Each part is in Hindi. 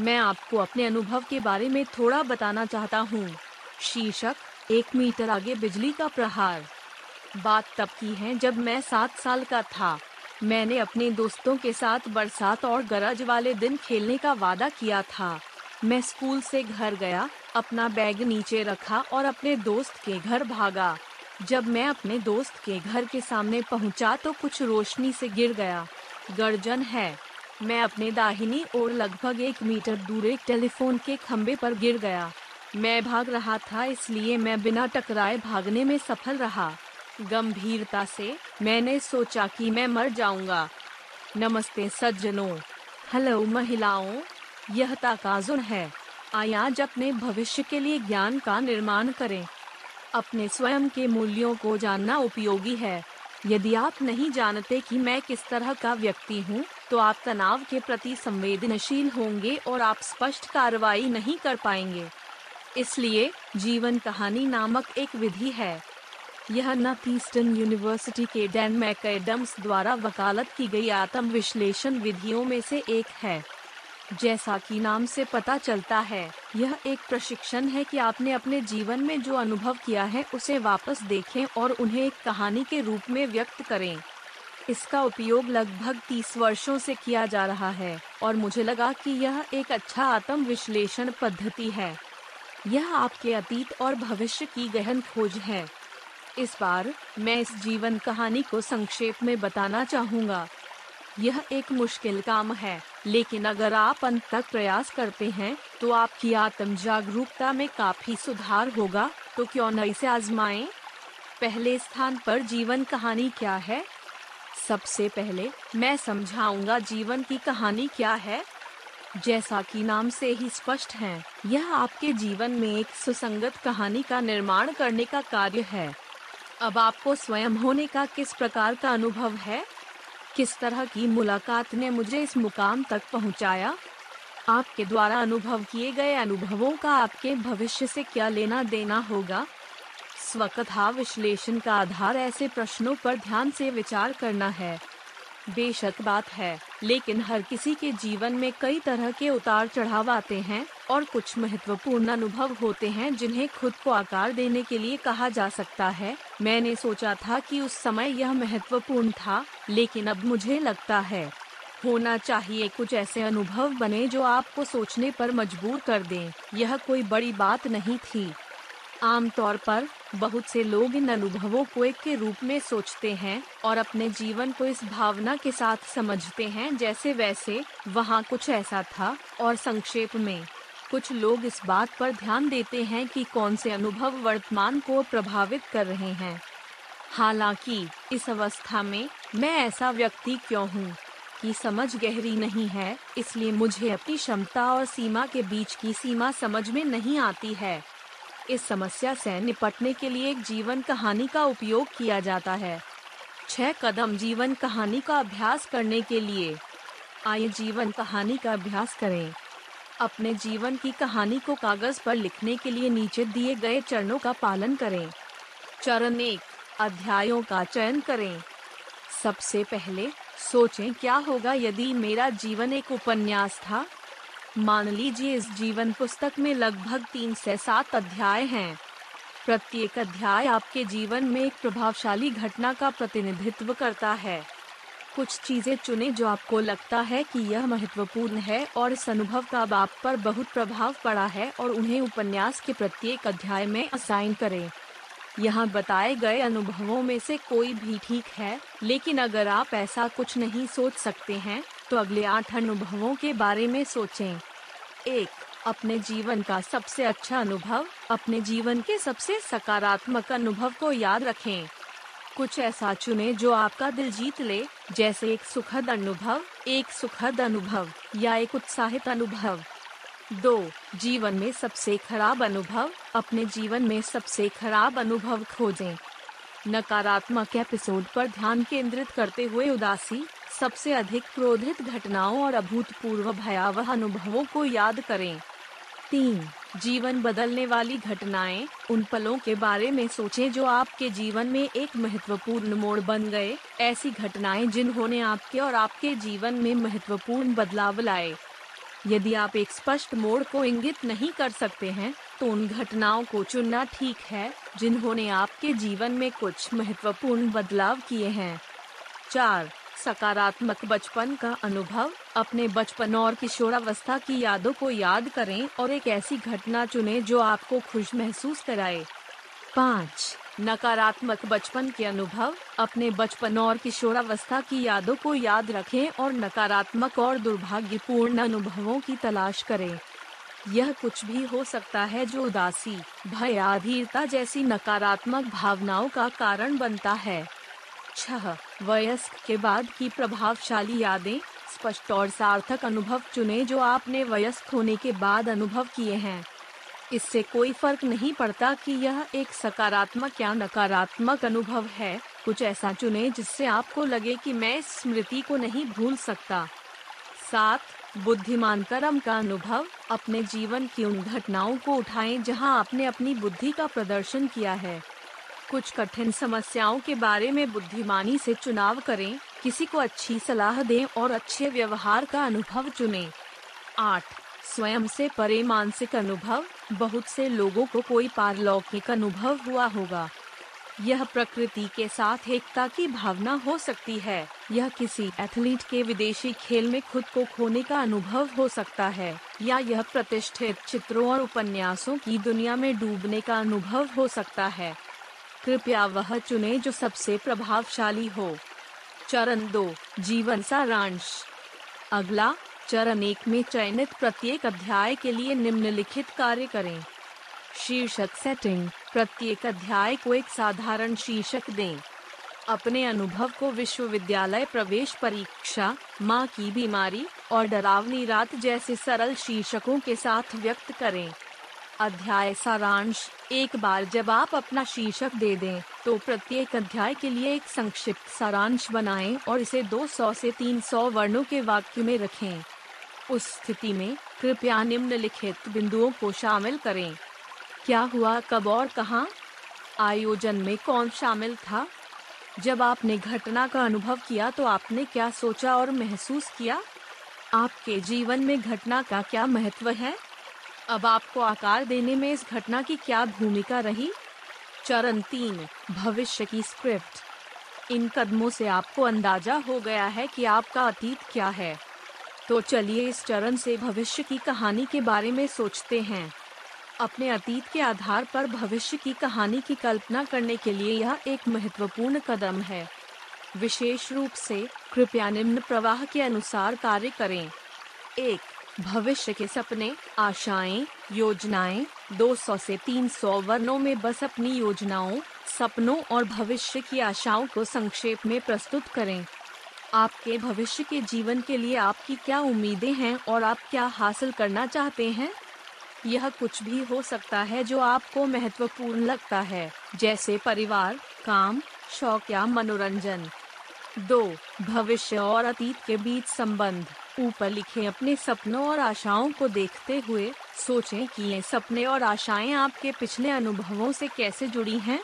मैं आपको अपने अनुभव के बारे में थोड़ा बताना चाहता हूँ। शीर्षक, एक मीटर आगे बिजली का प्रहार। बात तब की है जब मैं सात साल का था। मैंने अपने दोस्तों के साथ बरसात और गरज वाले दिन खेलने का वादा किया था। मैं स्कूल से घर गया, अपना बैग नीचे रखा और अपने दोस्त के घर भागा। जब मैं अपने दोस्त के घर के सामने पहुँचा तो कुछ रोशनी से गिर गया। गर्जन है। मैं अपने दाहिनी ओर लगभग एक मीटर दूर एक टेलीफोन के खम्बे पर गिर गया। मैं भाग रहा था, इसलिए मैं बिना टकराए भागने में सफल रहा। गंभीरता से मैंने सोचा कि मैं मर जाऊँगा। नमस्ते सज्जनों। हेलो महिलाओं, यह ताकाजुन है। आज अपने भविष्य के लिए ज्ञान का निर्माण करें। अपने स्वयं के मूल्यों को जानना उपयोगी है। यदि आप नहीं जानते कि मैं किस तरह का व्यक्ति हूँ तो आप तनाव के प्रति संवेदनशील होंगे और आप स्पष्ट कार्रवाई नहीं कर पाएँगे। इसलिए, जीवन कहानी नामक एक विधि है। यह नॉर्थ ईस्टर्न यूनिवर्सिटी के डैन मैकेडम्स द्वारा वकालत की गई आत्म विश्लेषण विधियों में से एक है। जैसा कि नाम से पता चलता है, यह एक प्रशिक्षण है कि आपने अपने जीवन में जो अनुभव किया है, उसे वापस देखें और उन्हें एक कहानी के रूप में व्यक्त करें। इसका उपयोग लगभग 30 वर्षों से किया जा रहा है, और मुझे लगा कि यह एक अच्छा आत्म विश्लेषण पद्धति है। यह आपके अतीत और भविष्य की गहन खोज है। इस बार मैं इस जीवन कहानी को संक्षेप में बताना चाहूँगा। यह एक मुश्किल काम है, लेकिन अगर आप अंत तक प्रयास करते हैं तो आपकी आत्म जागरूकता में काफ़ी सुधार होगा। तो क्यों न इसे आजमाएँ? पहले स्थान पर जीवन कहानी क्या है? सबसे पहले मैं समझाऊँगा जीवन की कहानी क्या है। जैसा कि नाम से ही स्पष्ट है, यह आपके जीवन में एक सुसंगत कहानी का निर्माण करने का कार्य है। अब आपको स्वयं होने का किस प्रकार का अनुभव है? किस तरह की मुलाकात ने मुझे इस मुकाम तक पहुँचाया? आपके द्वारा अनुभव किए गए अनुभवों का आपके भविष्य से क्या लेना देना होगा? स्वकथा विश्लेषण का आधार ऐसे प्रश्नों पर ध्यान से विचार करना है। बेशक बात है, लेकिन हर किसी के जीवन में कई तरह के उतार चढ़ाव आते हैं और कुछ महत्वपूर्ण अनुभव होते हैं जिन्हें खुद को आकार देने के लिए कहा जा सकता है। मैंने सोचा था कि उस समय यह महत्वपूर्ण था, लेकिन अब मुझे लगता है, होना चाहिए कुछ ऐसे अनुभव बने जो आपको सोचने पर मजबूर कर दें। यह कोई बड़ी बात नहीं थी। आमतौर पर, बहुत से लोग इन अनुभवों को एक के रूप में सोचते हैं और अपने जीवन को इस भावना के साथ समझते हैं जैसे वैसे वहाँ कुछ ऐसा था और संक्षेप में, कुछ लोग इस बात पर ध्यान देते हैं कि कौन से अनुभव वर्तमान को प्रभावित कर रहे हैं। हालाँकि, इस अवस्था में, मैं ऐसा व्यक्ति क्यों हूँ? कि समझ गहरी नहीं है, इसलिए मुझे अपनी क्षमता और सीमा के बीच की सीमा समझ में नहीं आती है। इस समस्या से निपटने के लिए एक जीवन कहानी का उपयोग किया जाता है। छह कदम जीवन कहानी का अभ्यास करने के लिए आइए जीवन कहानी का अभ्यास करें। अपने जीवन की कहानी को कागज़ पर लिखने के लिए नीचे दिए गए चरणों का पालन करें। चरण एक, अध्यायों का चयन करें। सबसे पहले सोचें, क्या होगा यदि मेरा जीवन एक उपन्यास था? मान लीजिए इस जीवन पुस्तक में लगभग तीन से सात अध्याय हैं। प्रत्येक अध्याय आपके जीवन में एक प्रभावशाली घटना का प्रतिनिधित्व करता है। कुछ चीज़ें चुने जो आपको लगता है कि यह महत्वपूर्ण है और इस अनुभव का आप पर बहुत प्रभाव पड़ा है और उन्हें उपन्यास के प्रत्येक अध्याय में असाइन करें। यहाँ बताए गए अनुभवों में से कोई भी ठीक है, लेकिन अगर आप ऐसा कुछ नहीं सोच सकते हैं तो अगले आठ अनुभवों के बारे में सोचें। एक, अपने जीवन का सबसे अच्छा अनुभव, अपने जीवन के सबसे सकारात्मक अनुभव को याद रखें। कुछ ऐसा चुने जो आपका दिल जीत ले, जैसे एक सुखद अनुभव, एक सुखद अनुभव, या एक उत्साहित अनुभव। दो, जीवन में सबसे खराब अनुभव, अपने जीवन में सबसे खराब अनुभव खोजें। नकारात्मक एपिसोड पर ध्यान केंद्रित करते हुए उदासी सबसे अधिक क्रोधित घटनाओं और अभूतपूर्व भयावह अनुभवों को याद करें। तीन, जीवन बदलने वाली घटनाएँ, उन पलों के बारे में सोचें जो आपके जीवन में एक महत्वपूर्ण मोड़ बन गए। ऐसी घटनाएँ जिन्होंने आपके और आपके जीवन में महत्वपूर्ण बदलाव लाए। यदि आप एक स्पष्ट मोड़ को इंगित नहीं कर सकते हैं तो उन घटनाओं को चुनना ठीक है, जिन्होंने आपके जीवन में कुछ महत्वपूर्ण बदलाव किए हैं। चार सकारात्मक बचपन का अनुभव, अपने बचपन और किशोरावस्था की यादों को याद करें और एक ऐसी घटना चुनें जो आपको खुश महसूस कराए। पाँच, नकारात्मक बचपन के अनुभव, अपने बचपन और किशोरावस्था की यादों को याद रखें और नकारात्मक और दुर्भाग्यपूर्ण अनुभवों की तलाश करें। यह कुछ भी हो सकता है जो उदासी भय अधीरता जैसी नकारात्मक भावनाओं का कारण बनता है। छह वयस्क के बाद की प्रभावशाली यादें, स्पष्ट और सार्थक अनुभव चुने जो आपने वयस्क होने के बाद अनुभव किए हैं। इससे कोई फ़र्क नहीं पड़ता कि यह एक सकारात्मक या नकारात्मक अनुभव है। कुछ ऐसा चुने जिससे आपको लगे कि मैं इस स्मृति को नहीं भूल सकता। सात बुद्धिमान कर्म का अनुभव, अपने जीवन की उन घटनाओं को उठाएँ जहाँ आपने अपनी बुद्धि का प्रदर्शन किया है। कुछ कठिन समस्याओं के बारे में बुद्धिमानी से चुनाव करें, किसी को अच्छी सलाह दें और अच्छे व्यवहार का अनुभव चुनें। आठ, स्वयं से परे मानसिक अनुभव, बहुत से लोगों को कोई पारलौकिक अनुभव हुआ होगा। यह प्रकृति के साथ एकता की भावना हो सकती है। यह किसी एथलीट के विदेशी खेल में खुद को खोने का अनुभव हो सकता है, या यह प्रतिष्ठित चित्रों और उपन्यासों की दुनिया में डूबने का अनुभव हो सकता है। कृपया वह चुने जो सबसे प्रभावशाली हो। चरण दो, जीवन सारांश। अगला, चरण एक में चयनित प्रत्येक अध्याय के लिए निम्नलिखित कार्य करें। शीर्षक सेटिंग प्रत्येक अध्याय को एक साधारण शीर्षक दें। अपने अनुभव को विश्वविद्यालय प्रवेश परीक्षा, माँ की बीमारी और डरावनी रात जैसे सरल शीर्षकों के साथ व्यक्त करें। अध्याय सारांश, एक बार जब आप अपना शीर्षक दे दें तो प्रत्येक अध्याय के लिए एक संक्षिप्त सारांश बनाएँ और इसे 200 से 300 वर्णों के वाक्य में रखें। उस स्थिति में, कृपया निम्नलिखित बिंदुओं को शामिल करें। क्या हुआ, कब और कहाँ? आयोजन में कौन शामिल था? जब आपने घटना का अनुभव किया तो आपने क्या सोचा और महसूस किया? आपके जीवन में घटना का क्या महत्व है? अब आपको आकार देने में इस घटना की क्या भूमिका रही? चरण तीन, भविष्य की स्क्रिप्ट। इन कदमों से आपको अंदाज़ा हो गया है कि आपका अतीत क्या है। तो चलिए इस चरण से भविष्य की कहानी के बारे में सोचते हैं। अपने अतीत के आधार पर भविष्य की कहानी की कल्पना करने के लिए यह एक महत्वपूर्ण कदम है। विशेष रूप से कृपया निम्न प्रवाह के अनुसार कार्य करें। एक भविष्य के सपने, आशाएँ, योजनाएँ 200 से 300 वर्णों में बस अपनी योजनाओं, सपनों और भविष्य की आशाओं को संक्षेप में प्रस्तुत करें। आपके भविष्य के जीवन के लिए आपकी क्या उम्मीदें हैं और आप क्या हासिल करना चाहते हैं? यह कुछ भी हो सकता है जो आपको महत्वपूर्ण लगता है, जैसे परिवार, काम, शौक या मनोरंजन। दो, भविष्य और अतीत के बीच संबंध। ऊपर लिखे अपने सपनों और आशाओं को देखते हुए, सोचें कि ये सपने और आशाएँ आपके पिछले अनुभवों से कैसे जुड़ी हैं।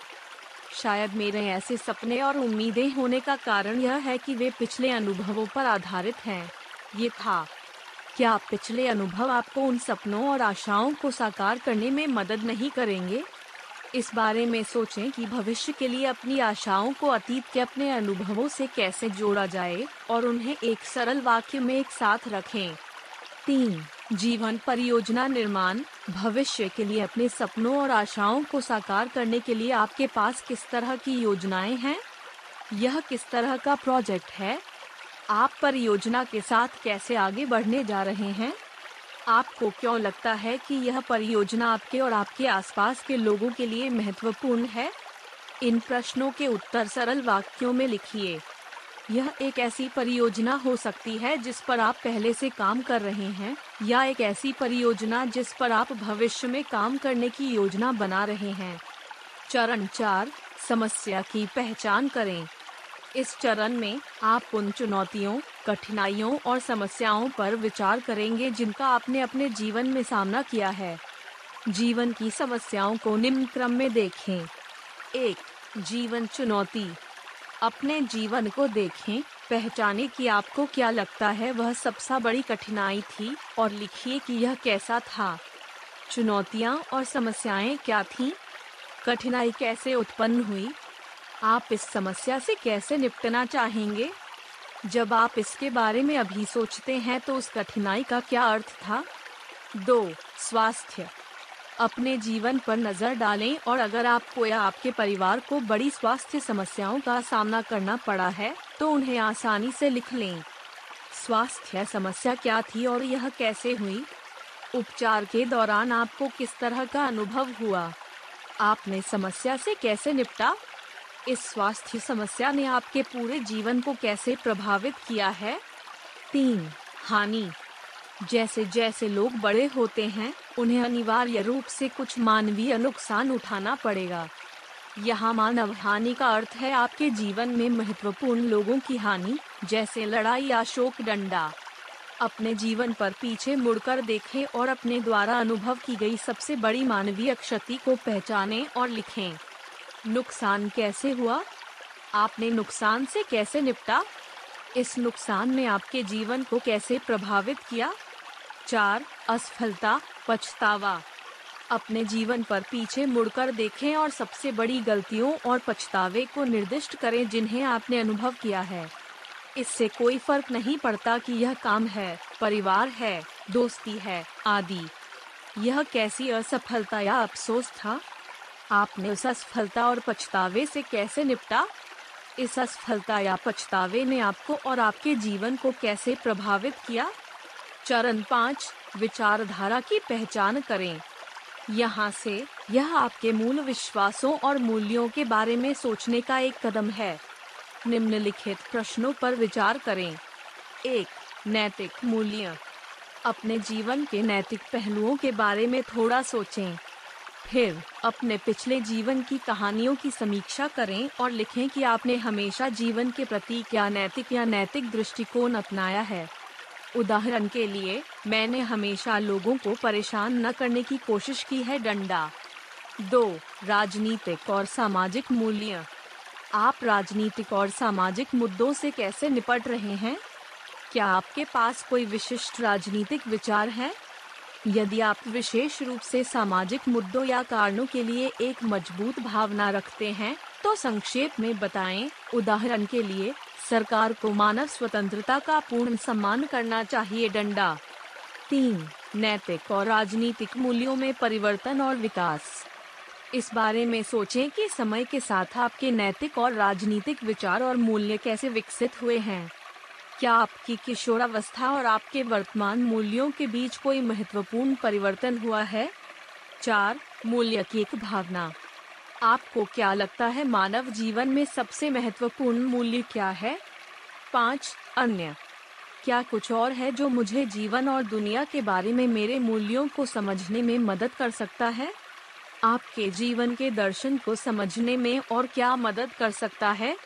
शायद मेरे ऐसे सपने और उम्मीदें होने का कारण यह है कि वे पिछले अनुभवों पर आधारित हैं। ये था, क्या पिछले अनुभव आपको उन सपनों और आशाओं को साकार करने में मदद नहीं करेंगे? इस बारे में सोचें कि भविष्य के लिए अपनी आशाओं को अतीत के अपने अनुभवों से कैसे जोड़ा जाए और उन्हें एक सरल वाक्य में एक साथ रखें। तीन, जीवन परियोजना निर्माण। भविष्य के लिए अपने सपनों और आशाओं को साकार करने के लिए आपके पास किस तरह की योजनाएँ हैं? यह किस तरह का प्रोजेक्ट है? आप परियोजना के साथ कैसे आगे बढ़ने जा रहे हैं? आपको क्यों लगता है कि यह परियोजना आपके और आपके आसपास के लोगों के लिए महत्वपूर्ण है? इन प्रश्नों के उत्तर सरल वाक्यों में लिखिए। यह एक ऐसी परियोजना हो सकती है जिस पर आप पहले से काम कर रहे हैं, या एक ऐसी परियोजना जिस पर आप भविष्य में काम करने की योजना बना रहे हैं। चरण चार, समस्या की पहचान करें। इस चरण में आप उन चुनौतियों, कठिनाइयों और समस्याओं पर विचार करेंगे जिनका आपने अपने जीवन में सामना किया है। जीवन की समस्याओं को निम्न क्रम में देखें। एक, जीवन चुनौती। अपने जीवन को देखें, पहचाने कि आपको क्या लगता है वह सबसे बड़ी कठिनाई थी और लिखिए कि यह कैसा था। चुनौतियाँ और समस्याएँ क्या थीं? कठिनाई कैसे उत्पन्न हुई? आप इस समस्या से कैसे निपटना चाहेंगे? जब आप इसके बारे में अभी सोचते हैं तो उस कठिनाई का क्या अर्थ था? दो, स्वास्थ्य। अपने जीवन पर नज़र डालें और अगर आपको या आपके परिवार को बड़ी स्वास्थ्य समस्याओं का सामना करना पड़ा है तो उन्हें आसानी से लिख लें। स्वास्थ्य समस्या क्या थी और यह कैसे हुई? उपचार के दौरान आपको किस तरह का अनुभव हुआ? आपने समस्या से कैसे निपटा? इस स्वास्थ्य समस्या ने आपके पूरे जीवन को कैसे प्रभावित किया है? तीन, हानि। जैसे जैसे लोग बड़े होते हैं, उन्हें अनिवार्य रूप से कुछ मानवीय नुकसान उठाना पड़ेगा। यहाँ मानव हानि का अर्थ है आपके जीवन में महत्वपूर्ण लोगों की हानि, जैसे लड़ाई या शोक डंडा। अपने जीवन पर पीछे मुड़कर देखें और अपने द्वारा अनुभव की गई सबसे बड़ी मानवीय क्षति को पहचानें और लिखें। नुकसान कैसे हुआ? आपने नुकसान से कैसे निपटा? इस नुकसान ने आपके जीवन को कैसे प्रभावित किया? चार, असफलता, पछतावा। अपने जीवन पर पीछे मुड़कर देखें और सबसे बड़ी गलतियों और पछतावे को निर्दिष्ट करें जिन्हें आपने अनुभव किया है। इससे कोई फ़र्क नहीं पड़ता कि यह काम है, परिवार है, दोस्ती है, आदि। यह कैसी असफलता या अफसोस था? आपने उस असफलता और पछतावे से कैसे निपटा? इस असफलता या पछतावे ने आपको और आपके जीवन को कैसे प्रभावित किया? चरण पाँच, विचारधारा की पहचान करें। यहाँ से यह आपके मूल विश्वासों और मूल्यों के बारे में सोचने का एक कदम है। निम्नलिखित प्रश्नों पर विचार करें। एक, नैतिक मूल्य। अपने जीवन के नैतिक पहलुओं के बारे में थोड़ा सोचें। फिर, अपने पिछले जीवन की कहानियों की समीक्षा करें और लिखें कि आपने हमेशा जीवन के प्रति क्या नैतिक या नैतिक दृष्टिकोण अपनाया है। उदाहरण के लिए, मैंने हमेशा लोगों को परेशान न करने की कोशिश की है, डंडा। दो, राजनीतिक और सामाजिक मूल्य। आप राजनीतिक और सामाजिक मुद्दों से कैसे निपट रहे हैं? क्या आपके पास कोई विशिष्ट राजनीतिक विचार है? यदि आप विशेष रूप से सामाजिक मुद्दों या कारणों के लिए एक मज़बूत भावना रखते हैं तो संक्षेप में बताएँ। उदाहरण के लिए, सरकार को मानव स्वतंत्रता का पूर्ण सम्मान करना चाहिए डंडा। तीन, नैतिक और राजनीतिक मूल्यों में परिवर्तन और विकास। इस बारे में सोचें कि समय के साथ आपके नैतिक और राजनीतिक विचार और मूल्य कैसे विकसित हुए हैं। क्या आपकी किशोरावस्था और आपके वर्तमान मूल्यों के बीच कोई महत्वपूर्ण परिवर्तन हुआ है? चार, मूल्य की एक भावना। आपको क्या लगता है मानव जीवन में सबसे महत्वपूर्ण मूल्य क्या है? पाँच, अन्य। क्या कुछ और है जो मुझे जीवन और दुनिया के बारे में मेरे मूल्यों को समझने में मदद कर सकता है? आपके जीवन के दर्शन को समझने में और क्या मदद कर सकता है?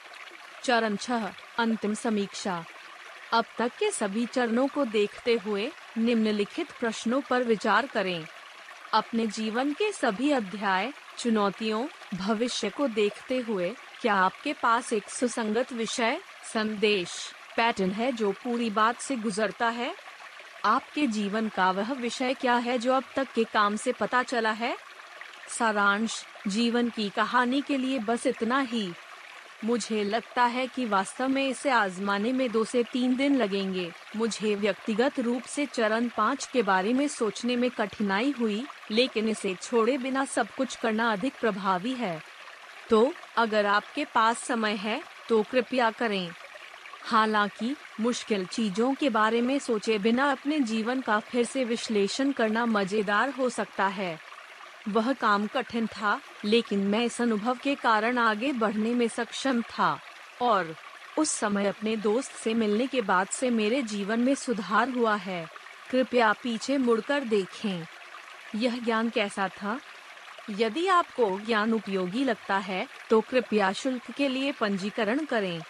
चरण छह, अंतिम समीक्षा। अब तक के सभी चरणों को देखते हुए निम्नलिखित प्रश्नों पर विचार करें। अपने जीवन के सभी अध्याय, चुनौतियों, भविष्य को देखते हुए क्या आपके पास एक सुसंगत विषय, संदेश, पैटर्न है जो पूरी बात से गुजरता है? आपके जीवन का वह विषय क्या है जो अब तक के काम से पता चला है? सारांश, जीवन की कहानी के लिए बस इतना ही। मुझे लगता है कि वास्तव में इसे आजमाने में दो से तीन दिन लगेंगे। मुझे व्यक्तिगत रूप से चरण पाँच के बारे में सोचने में कठिनाई हुई, लेकिन इसे छोड़े बिना सब कुछ करना अधिक प्रभावी है। तो अगर आपके पास समय है तो कृपया करें। हालाँकि, मुश्किल चीज़ों के बारे में सोचे बिना अपने जीवन का फिर से विश्लेषण करना मज़ेदार हो सकता है। वह काम कठिन था लेकिन मैं इस अनुभव के कारण आगे बढ़ने में सक्षम था और उस समय अपने दोस्त से मिलने के बाद से मेरे जीवन में सुधार हुआ है। कृपया पीछे मुड़कर देखें। यह ज्ञान कैसा था? यदि आपको ज्ञान उपयोगी लगता है तो कृपया शुल्क के लिए पंजीकरण करें।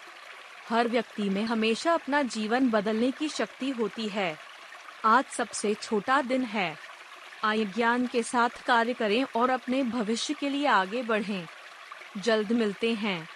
हर व्यक्ति में हमेशा अपना जीवन बदलने की शक्ति होती है। आज सबसे छोटा दिन है। आय ज्ञान के साथ कार्य करें और अपने भविष्य के लिए आगे बढ़ें। जल्द मिलते हैं।